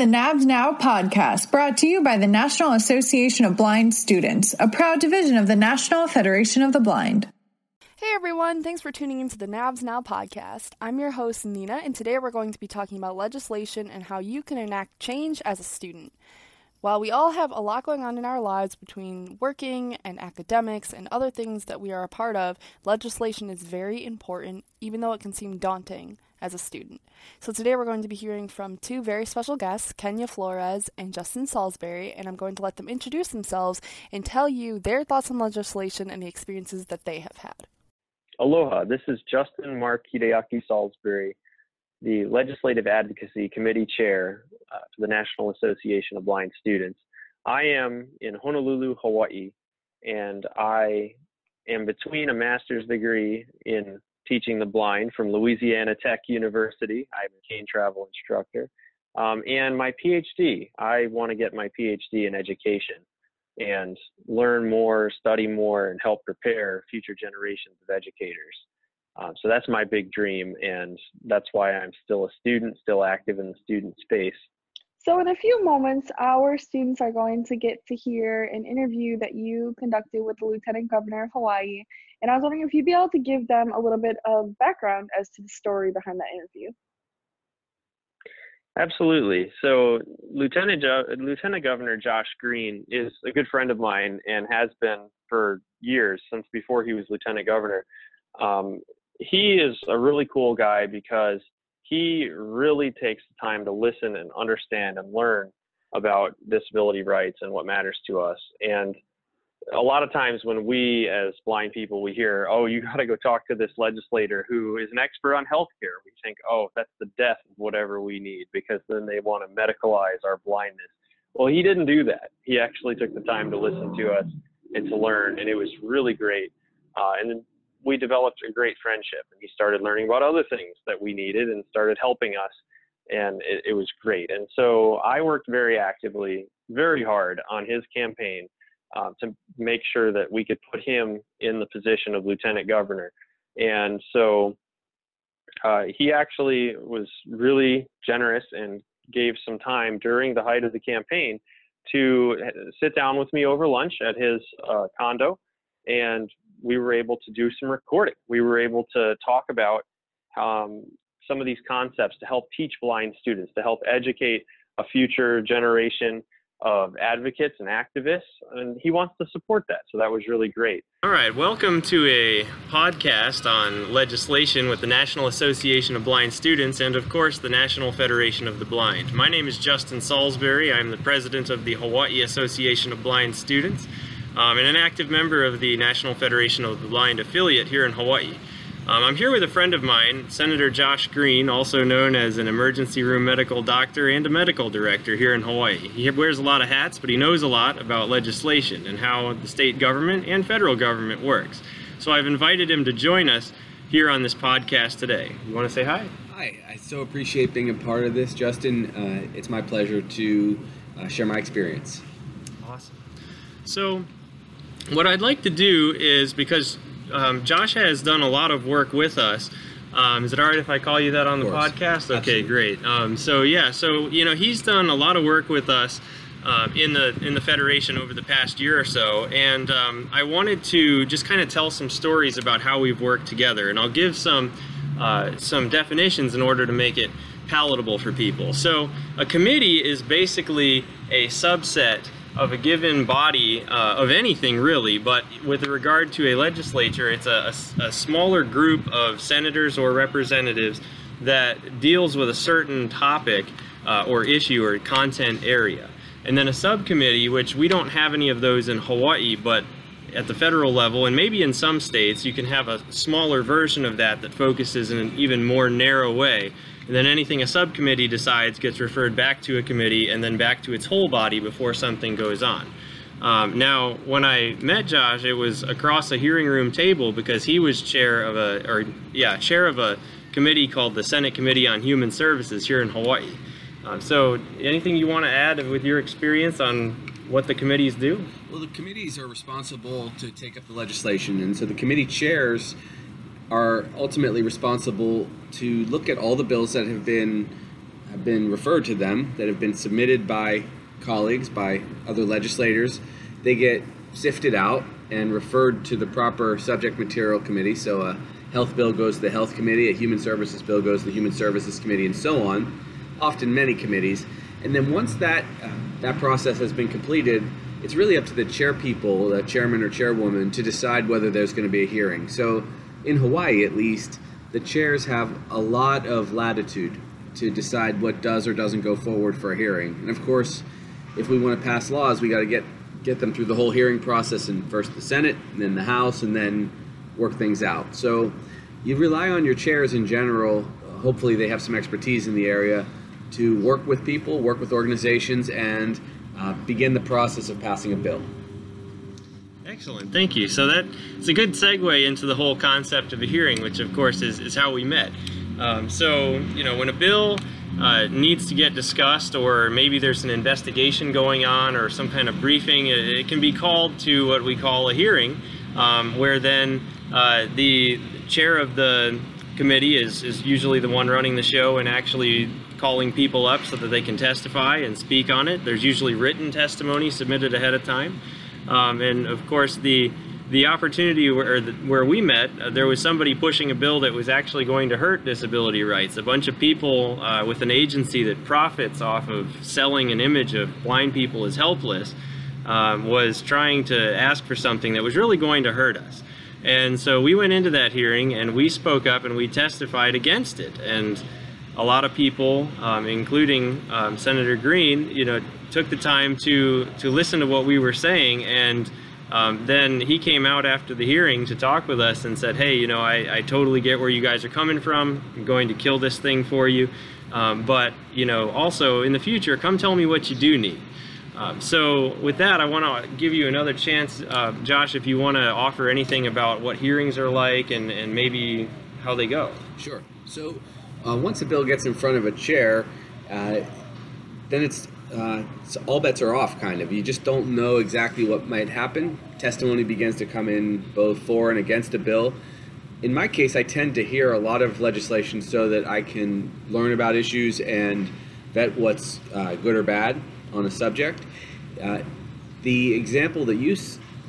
The NABS Now podcast, brought to you by the National Association of Blind Students, a proud division of the National Federation of the Blind. Hey everyone, thanks for tuning into the NABS Now podcast. I'm your host, Nina, and today we're going to be talking about legislation and how you can enact change as a student. While we all have a lot going on in our lives between working and academics and other things that we are a part of, legislation is very important, even though it can seem daunting as a student. So today we're going to be hearing from two very special guests, Kenya Flores and Justin Salisbury, and I'm going to let them introduce themselves and tell you their thoughts on legislation and the experiences that they have had. Aloha, this is Justin Mark Hideaki Salisbury, the Legislative Advocacy Committee Chair uh, for the National Association of Blind Students. I am in Honolulu, Hawaii, and I am between a master's degree in teaching the blind from Louisiana Tech University. I'm a cane travel instructor. Um, and my PhD, I want to get my PhD in education and learn more, study more, and help prepare future generations of educators. Um, so that's my big dream, and that's why I'm still a student, still active in the student space. So, in a few moments, our students are going to get to hear an interview that you conducted with the Lieutenant Governor of Hawaii. And I was wondering if you'd be able to give them a little bit of background as to the story behind that interview. Absolutely. So, Lieutenant, jo- Lieutenant Governor Josh Green is a good friend of mine and has been for years, since before he was Lieutenant Governor. Um, he is a really cool guy because he really takes the time to listen and understand and learn about disability rights and what matters to us. And a lot of times when we as blind people we hear, oh, you got to go talk to this legislator who is an expert on healthcare, we think, oh, that's the death of whatever we need because then they want to medicalize our blindness. Well, he didn't do that. He actually took the time to listen to us and to learn, and it was really great. Uh, and we developed a great friendship and he started learning about other things that we needed and started helping us and it, it, was great. And so i worked very actively very hard on his campaign uh, to make sure that we could put him in the position of lieutenant governor. And so uh, he actually was really generous and gave some time during the height of the campaign to sit down with me over lunch at his uh, condo and we were able to do some recording. We were able to talk about um, some of these concepts to help teach blind students, to help educate a future generation of advocates and activists, and he wants to support that. So that was really great. All right, welcome to a podcast on legislation with the National Association of Blind Students and, of course, the National Federation of the Blind. My name is Justin Salisbury. I'm the president of the Hawaii Association of Blind Students um, and an active member of the National Federation of the Blind affiliate here in Hawaii. Um, I'm here with a friend of mine, Senator Josh Green, also known as an emergency room medical doctor and a medical director here in Hawaii. He wears a lot of hats, but he knows a lot about legislation and how the state government and federal government works. So I've invited him to join us here on this podcast today. You want to say hi? Hi, I so appreciate being a part of this, Justin. Uh, it's my pleasure to uh, share my experience. Awesome. So, what I'd like to do is because um, Josh has done a lot of work with us. Um, is it all right if I call you that on the podcast? Okay, Absolutely. great. Um, so yeah, so you know he's done a lot of work with us uh, in the in the federation over the past year or so, and um, I wanted to just kind of tell some stories about how we've worked together, and I'll give some uh, some definitions in order to make it palatable for people. So a committee is basically a subset of a given body uh, of anything really, but with regard to a legislature, it's a, a, a, smaller group of senators or representatives that deals with a certain topic uh, or issue or content area. And then a subcommittee, which we don't have any of those in Hawaii, but at the federal level, and maybe in some states, you can have a smaller version of that that focuses in an even more narrow way and then anything a subcommittee decides gets referred back to a committee and then back to its whole body before something goes on. Um, now, when I met Josh, it was across a hearing room table because he was chair of a, or yeah, chair of a committee called the Senate Committee on Human Services here in Hawaii. Um, so, anything you want to add with your experience on what the committees do? Well, the committees are responsible to take up the legislation, and so the committee chairs are ultimately responsible to look at all the bills that have been have been referred to them, that have been submitted by colleagues, by other legislators, they get sifted out and referred to the proper subject material committee. So a health bill goes to the health committee, a human services bill goes to the human services committee, and so on. Often many committees. And then once that uh, that process has been completed, it's really up to the chair people, the chairman or chairwoman, to decide whether there's going to be a hearing. So in Hawaii, at least, the chairs have a lot of latitude to decide what does or doesn't go forward for a hearing. And of course, if we want to pass laws, we got to get get them through the whole hearing process in first the Senate, and then the House, and then work things out. So you rely on your chairs in general. Hopefully, they have some expertise in the area to work with people, work with organizations, and uh, begin the process of passing a bill. Excellent, thank you. So that it's a good segue into the whole concept of a hearing, which of course is, is how we met. Um, so you know when a bill uh, needs to get discussed, or maybe there's an investigation going on, or some kind of briefing, it, it can be called to what we call a hearing, um, where then uh, the chair of the committee is, is usually the one running the show and actually calling people up so that they can testify and speak on it. There's usually written testimony submitted ahead of time. Um, and of course, the the opportunity where where we met, uh, there was somebody pushing a bill that was actually going to hurt disability rights. A bunch of people uh, with an agency that profits off of selling an image of blind people as helpless um, was trying to ask for something that was really going to hurt us. And so we went into that hearing and we spoke up and we testified against it. And a lot of people, um, including um, Senator Green, you know, took the time to to listen to what we were saying, and um, then he came out after the hearing to talk with us and said, "Hey, you know, I, I totally get where you guys are coming from. I'm going to kill this thing for you, um, but you know, also in the future, come tell me what you do need." Um, so with that, I want to give you another chance, uh, Josh, if you want to offer anything about what hearings are like and, and maybe how they go. Sure. So uh, once a bill gets in front of a chair, uh, then it's, uh, it's, all bets are off, kind of. You just don't know exactly what might happen. Testimony begins to come in both for and against a bill. In my case, I tend to hear a lot of legislation so that I can learn about issues and vet what's uh, good or bad on a subject. Uh, the example that you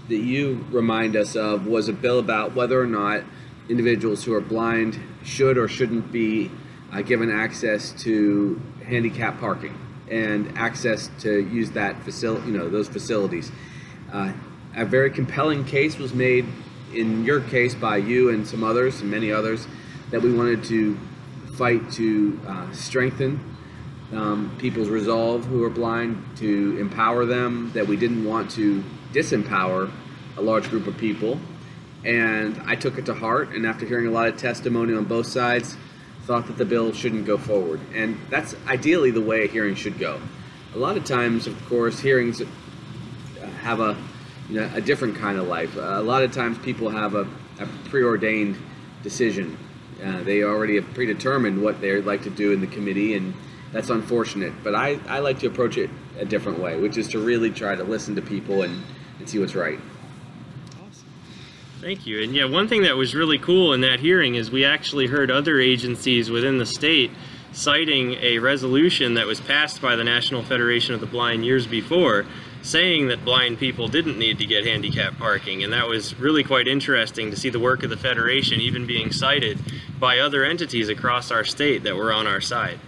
that you remind us of was a bill about whether or not individuals who are blind should or shouldn't be uh, given access to handicap parking and access to use that facility, you know, those facilities. Uh, a very compelling case was made in your case by you and some others and many others that we wanted to fight to uh, strengthen um, people's resolve who are blind, to empower them, that we didn't want to disempower a large group of people. And I took it to heart, and after hearing a lot of testimony on both sides, thought that the bill shouldn't go forward. And that's ideally the way a hearing should go. A lot of times, of course, hearings have a you know, a different kind of life. a lot of times, people have a, a preordained decision. Uh, they already have predetermined what they'd like to do in the committee, and that's unfortunate. But I, I like to approach it a different way, which is to really try to listen to people and, and see what's right. Thank you. And yeah, one thing that was really cool in that hearing is we actually heard other agencies within the state citing a resolution that was passed by the National Federation of the Blind years before saying that blind people didn't need to get handicap parking and that was really quite interesting to see the work of the federation even being cited by other entities across our state that were on our side.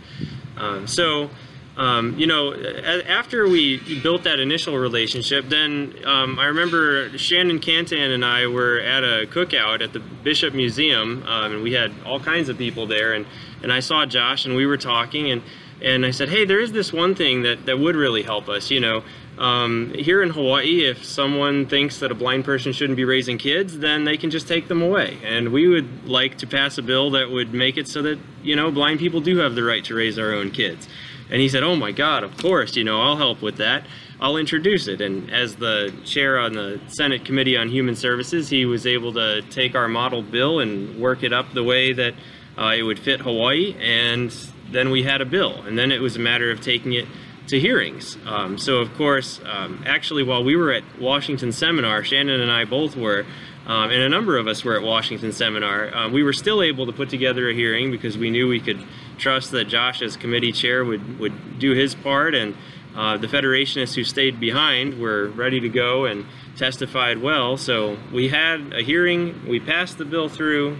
Um, so um, you know, after we built that initial relationship, then um, I remember Shannon Cantan and I were at a cookout at the Bishop Museum, um, and we had all kinds of people there, and, and I saw Josh, and we were talking, and, and I said, hey, there is this one thing that, that would really help us, you know. Um, here in Hawaii, if someone thinks that a blind person shouldn't be raising kids, then they can just take them away. And we would like to pass a bill that would make it so that, you know, blind people do have the right to raise our own kids. And he said, Oh my God, of course, you know, I'll help with that. I'll introduce it. And as the chair on the Senate Committee on Human Services, he was able to take our model bill and work it up the way that uh, it would fit Hawaii. And then we had a bill. And then it was a matter of taking it to hearings. Um, so, of course, um, actually, while we were at Washington Seminar, Shannon and I both were, um, and a number of us were at Washington Seminar, uh, we were still able to put together a hearing because we knew we could trust that Josh, as committee chair, would, would do his part, and uh, the Federationists who stayed behind were ready to go and testified well. So we had a hearing, we passed the bill through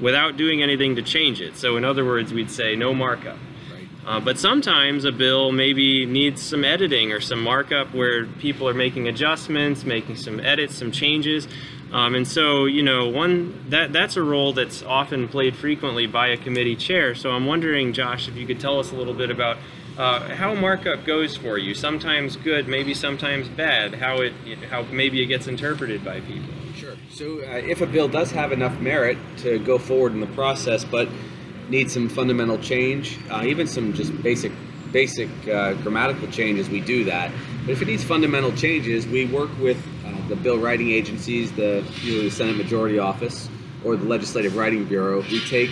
without doing anything to change it. So, in other words, we'd say no markup. Uh, but sometimes a bill maybe needs some editing or some markup where people are making adjustments, making some edits, some changes. Um, and so, you know, one that that's a role that's often played frequently by a committee chair. So I'm wondering, Josh, if you could tell us a little bit about uh, how markup goes for you. Sometimes good, maybe sometimes bad. How it how maybe it gets interpreted by people. Sure. So uh, if a bill does have enough merit to go forward in the process, but needs some fundamental change, uh, even some just basic basic uh, grammatical changes, we do that. But if it needs fundamental changes, we work with the bill writing agencies, the usually the Senate Majority Office or the Legislative Writing Bureau. We take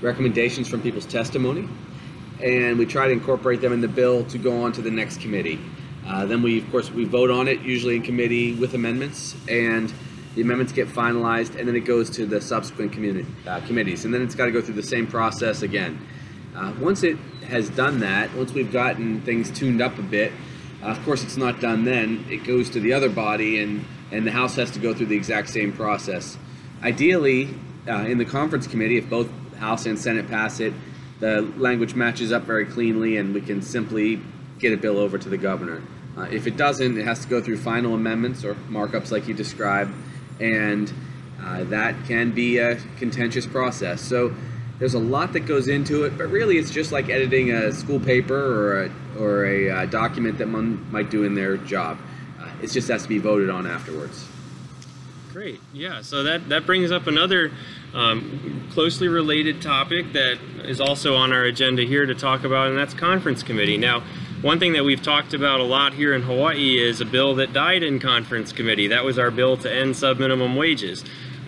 recommendations from people's testimony, and we try to incorporate them in the bill to go on to the next committee. Uh, then we, of course, we vote on it usually in committee with amendments, and the amendments get finalized, and then it goes to the subsequent community, uh, committees, and then it's got to go through the same process again. Uh, once it has done that, once we've gotten things tuned up a bit, uh, of course it's not done then. It goes to the other body, and and the House has to go through the exact same process. Ideally, uh, in the conference committee, if both House and Senate pass it, the language matches up very cleanly, and we can simply get a bill over to the governor. Uh, if it doesn't, it has to go through final amendments or markups like you described and uh, that can be a contentious process. So there's a lot that goes into it, but really it's just like editing a school paper or a, or a uh, document that one might do in their job. Uh, it just has to be voted on afterwards. Great. Yeah. So that that brings up another um, closely related topic that is also on our agenda here to talk about, and that's conference committee. Now, one thing that we've talked about a lot here in Hawaii is a bill that died in conference committee. That was our bill to end subminimum wages.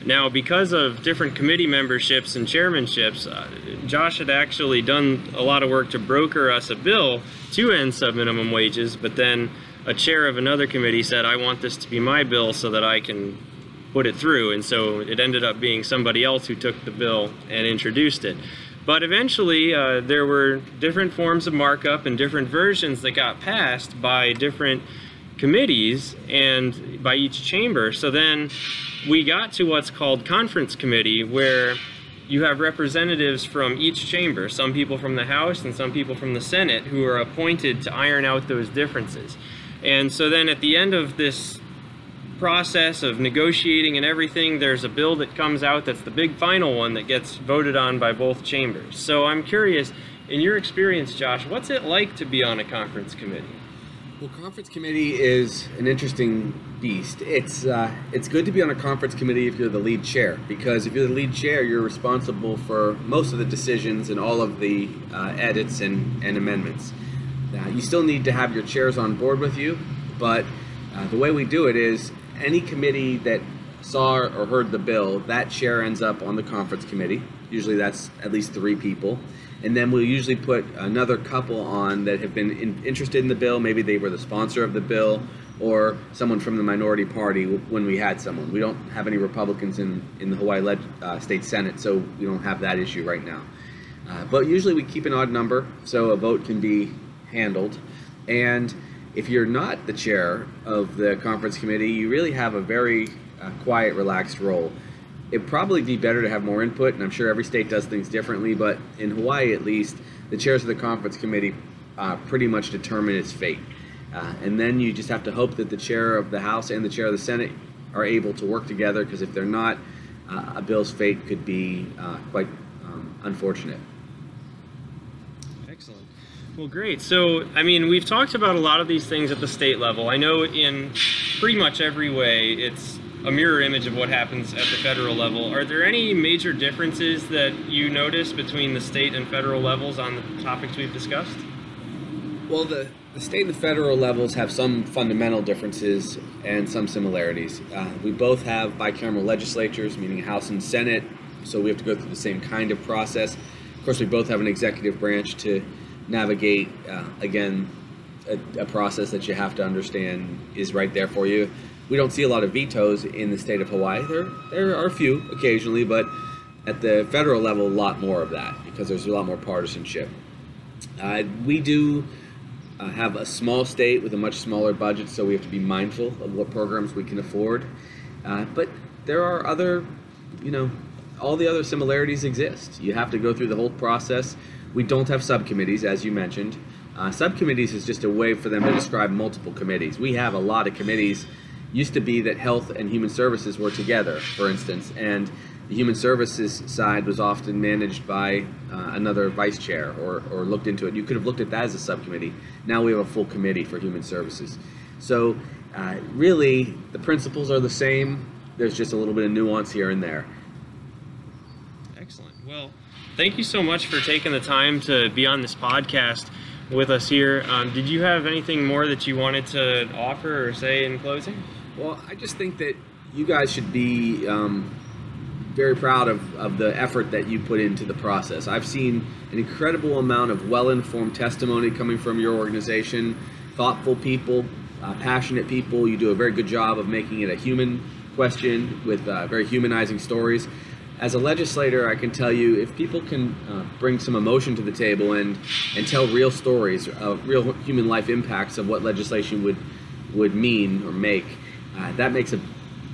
Now, because of different committee memberships and chairmanships, uh, Josh had actually done a lot of work to broker us a bill to end subminimum wages, but then a chair of another committee said, I want this to be my bill so that I can put it through. And so it ended up being somebody else who took the bill and introduced it. But eventually, uh, there were different forms of markup and different versions that got passed by different committees and by each chamber. So then we got to what's called conference committee, where you have representatives from each chamber, some people from the House and some people from the Senate, who are appointed to iron out those differences. And so then at the end of this process of negotiating and everything, there's a bill that comes out that's the big final one that gets voted on by both chambers. So I'm curious, in your experience, Josh, what's it like to be on a conference committee? Well, conference committee is an interesting beast. It's uh, it's good to be on a conference committee if you're the lead chair because if you're the lead chair, you're responsible for most of the decisions and all of the uh, edits and, and amendments. You still need to have your chairs on board with you, but uh, the way we do it is any committee that saw or heard the bill, that chair ends up on the conference committee. Usually that's at least three people. And then we'll usually put another couple on that have been in, interested in the bill. Maybe they were the sponsor of the bill or someone from the minority party when we had someone. We don't have any Republicans in, in the Hawaii Leg- uh, State Senate, so we don't have that issue right now. Uh, but usually we keep an odd number so a vote can be handled. And if you're not the chair of the conference committee, you really have a very uh, quiet, relaxed role. It'd probably be better to have more input, and I'm sure every state does things differently, but in Hawaii at least, the chairs of the conference committee uh, pretty much determine its fate. Uh, and then you just have to hope that the chair of the House and the chair of the Senate are able to work together, because if they're not, uh, a bill's fate could be uh, quite um, unfortunate. Excellent. Well, great. So, I mean, we've talked about a lot of these things at the state level. I know in pretty much every way it's a mirror image of what happens at the federal level. Are there any major differences that you notice between the state and federal levels on the topics we've discussed? Well, the, the state and the federal levels have some fundamental differences and some similarities. Uh, we both have bicameral legislatures, meaning House and Senate, so we have to go through the same kind of process. Of course, we both have an executive branch to navigate uh, again a, a, process that you have to understand is right there for you. We don't see a lot of vetoes in the state of Hawaii. There there are a few occasionally, but at the federal level, a lot more of that because there's a lot more partisanship. Uh, we do uh, have a small state with a much smaller budget, so we have to be mindful of what programs we can afford. Uh, but there are other, you know, all the other similarities exist. You have to go through the whole process. We don't have subcommittees, as you mentioned. Uh, subcommittees is just a way for them to describe multiple committees. We have a lot of committees. Used to be that health and human services were together, for instance, and the human services side was often managed by uh, another vice chair or, or looked into it. You could have looked at that as a subcommittee. Now we have a full committee for human services. So, uh, really, the principles are the same. There's just a little bit of nuance here and there. Excellent. Well, thank you so much for taking the time to be on this podcast with us here. Um, did you have anything more that you wanted to offer or say in closing? Well, I just think that you guys should be um, very proud of, of the effort that you put into the process. I've seen an incredible amount of well informed testimony coming from your organization, thoughtful people, uh, passionate people. You do a very good job of making it a human question with uh, very humanizing stories. As a legislator, I can tell you if people can uh, bring some emotion to the table and, and tell real stories, of real human life impacts of what legislation would, would mean or make, uh, that makes a,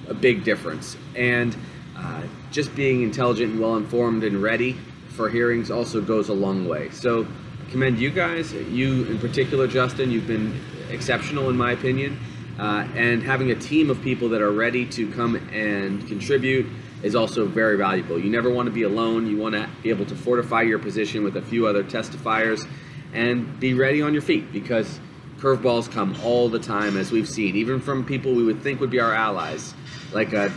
a big difference. And uh, just being intelligent and well informed and ready for hearings also goes a long way. So, I commend you guys, you in particular, Justin. You've been exceptional in my opinion, uh, and having a team of people that are ready to come and contribute is also very valuable. You never want to be alone. You want to be able to fortify your position with a few other testifiers and be ready on your feet because curveballs come all the time, as we've seen, even from people we would think would be our allies, like a,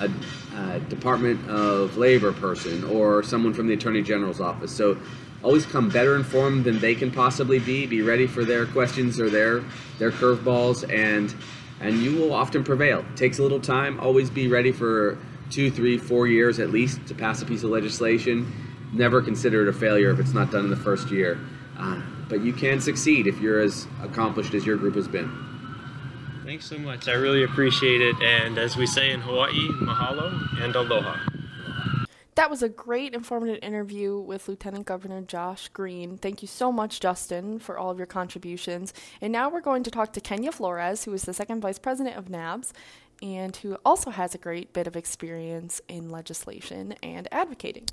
a uh, Department of Labor person or someone from the Attorney General's office. So always come better informed than they can possibly be. Be ready for their questions or their their curveballs, and and you will often prevail. It takes a little time. Always be ready for two, three, four years at least to pass a piece of legislation. Never consider it a failure if it's not done in the first year. Uh, but you can succeed if you're as accomplished as your group has been. Thanks so much. I really appreciate it. And as we say in Hawaii, mahalo and aloha. That was a great informative interview with Lieutenant Governor Josh Green. Thank you so much, Justin, for all of your contributions. And now we're going to talk to Kenya Flores, who is the second vice president of NABS and who also has a great bit of experience in legislation and advocating.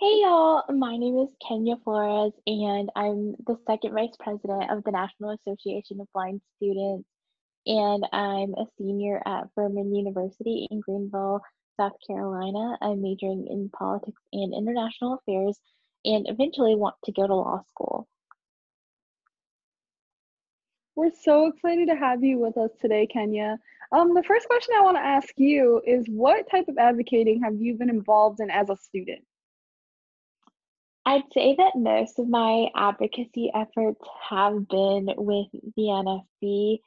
Hey y'all, my name is Kenya Flores, and I'm the second vice president of the National Association of Blind Students and I'm a senior at Furman University in Greenville, South Carolina. I'm majoring in politics and international affairs and eventually want to go to law school. We're so excited to have you with us today, Kenya. Um, the first question I want to ask you is what type of advocating have you been involved in as a student? I'd say that most of my advocacy efforts have been with the NFB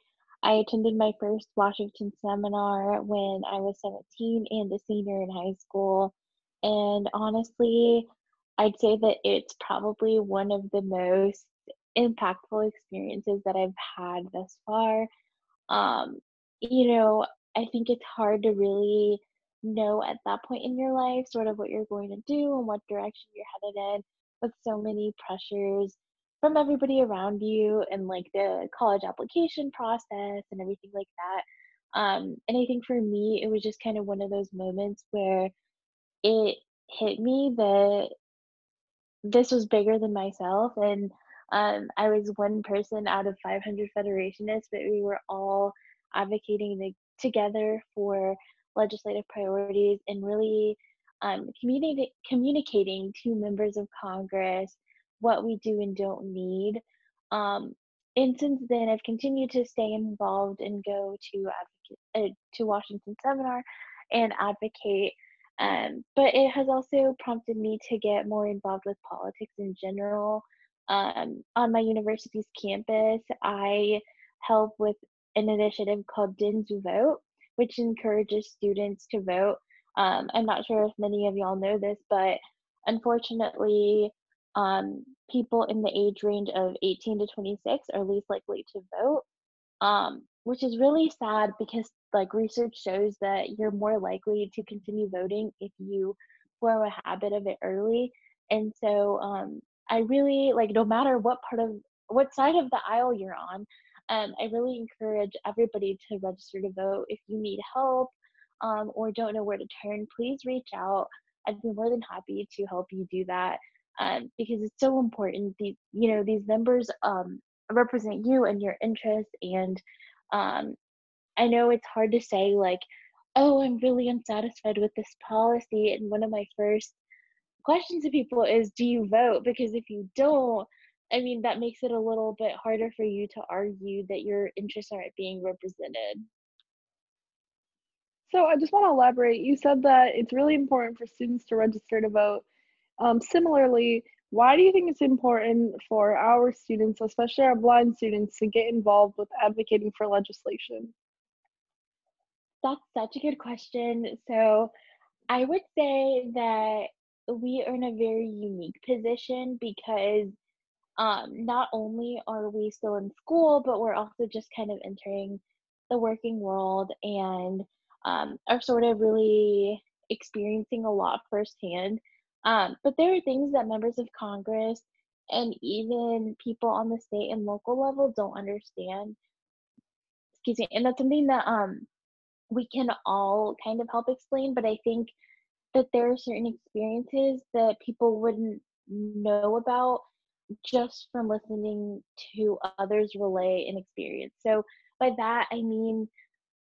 I attended my first Washington seminar when I was 17 and a senior in high school. And honestly, I'd say that it's probably one of the most impactful experiences that I've had thus far. Um, you know, I think it's hard to really know at that point in your life sort of what you're going to do and what direction you're headed in with so many pressures from everybody around you and like the college application process and everything like that. Um, and I think for me, it was just kind of one of those moments where it hit me that this was bigger than myself. And um, I was one person out of 500 Federationists, but we were all advocating the, together for legislative priorities and really um, communi- communicating to members of Congress what we do and don't need. Um, and since then, I've continued to stay involved and go to advocate uh, to Washington seminar and advocate. Um, but it has also prompted me to get more involved with politics in general. Um, on my university's campus, I help with an initiative called Didn't Vote, which encourages students to vote. Um, I'm not sure if many of y'all know this, but unfortunately, um, people in the age range of 18 to 26 are least likely to vote, um, which is really sad because like research shows that you're more likely to continue voting if you form a habit of it early. And so um, I really like no matter what part of what side of the aisle you're on, um, I really encourage everybody to register to vote. If you need help um, or don't know where to turn, please reach out. I'd be more than happy to help you do that um, because it's so important. These, you know, these numbers um, represent you and your interests. And um, I know it's hard to say, like, oh, I'm really unsatisfied with this policy. And one of my first questions to people is, do you vote? Because if you don't, I mean, that makes it a little bit harder for you to argue that your interests aren't being represented. So I just want to elaborate. You said that it's really important for students to register to vote. Um, similarly, why do you think it's important for our students, especially our blind students, to get involved with advocating for legislation? That's such a good question. So I would say that we are in a very unique position because um, not only are we still in school, but we're also just kind of entering the working world and um, are sort of really experiencing a lot firsthand. Um, but there are things that members of Congress and even people on the state and local level don't understand. Excuse me, and that's something that um we can all kind of help explain. But I think that there are certain experiences that people wouldn't know about just from listening to others relay an experience. So by that I mean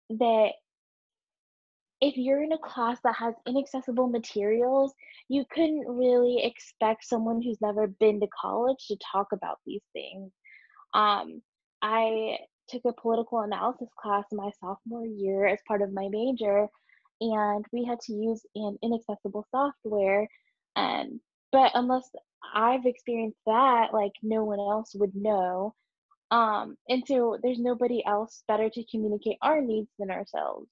that if you're in a class that has inaccessible materials, you couldn't really expect someone who's never been to college to talk about these things. Um, I took a political analysis class my sophomore year as part of my major, and we had to use an inaccessible software. Um, but unless I've experienced that, like no one else would know. Um, and so there's nobody else better to communicate our needs than ourselves.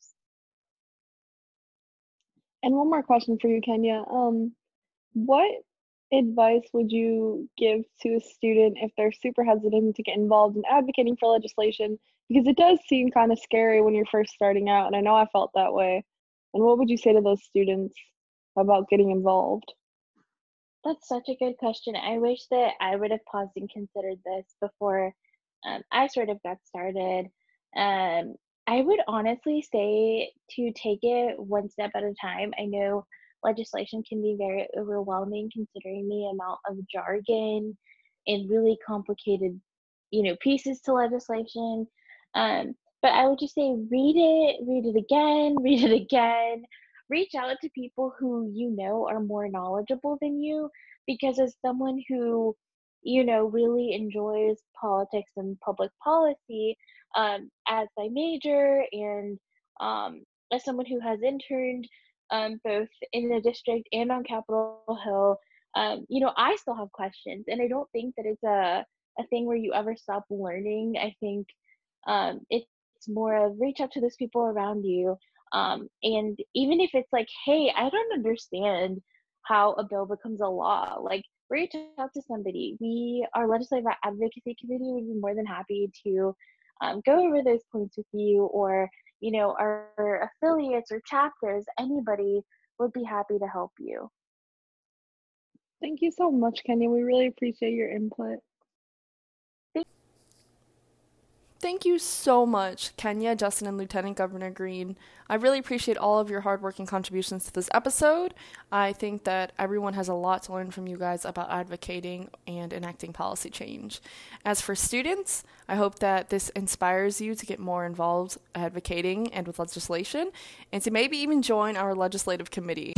And one more question for you, Kenya. Um, what advice would you give to a student if they're super hesitant to get involved in advocating for legislation? Because it does seem kind of scary when you're first starting out, and I know I felt that way. And what would you say to those students about getting involved? That's such a good question. I wish that I would have paused and considered this before um, I sort of got started. Um, I would honestly say to take it one step at a time. I know legislation can be very overwhelming considering the amount of jargon and really complicated, you know, pieces to legislation. Um, but I would just say read it, read it again, read it again. Reach out to people who you know are more knowledgeable than you because as someone who you know really enjoys politics and public policy um, as my major and um, as someone who has interned um, both in the district and on Capitol Hill, um, you know, I still have questions, and I don't think that it's a a thing where you ever stop learning. I think um, it's more of reach out to those people around you, um, and even if it's like, hey, I don't understand how a bill becomes a law, like reach out to somebody. We, our legislative advocacy committee, would be more than happy to um, go over those points with you or you know our affiliates or chapters anybody would be happy to help you. Thank you so much kenya. We really appreciate your input Thank you so much, Kenya, Justin, and Lieutenant Governor Green. I really appreciate all of your hardworking contributions to this episode. I think that everyone has a lot to learn from you guys about advocating and enacting policy change. As for students, I hope that this inspires you to get more involved advocating and with legislation, and to maybe even join our legislative committee.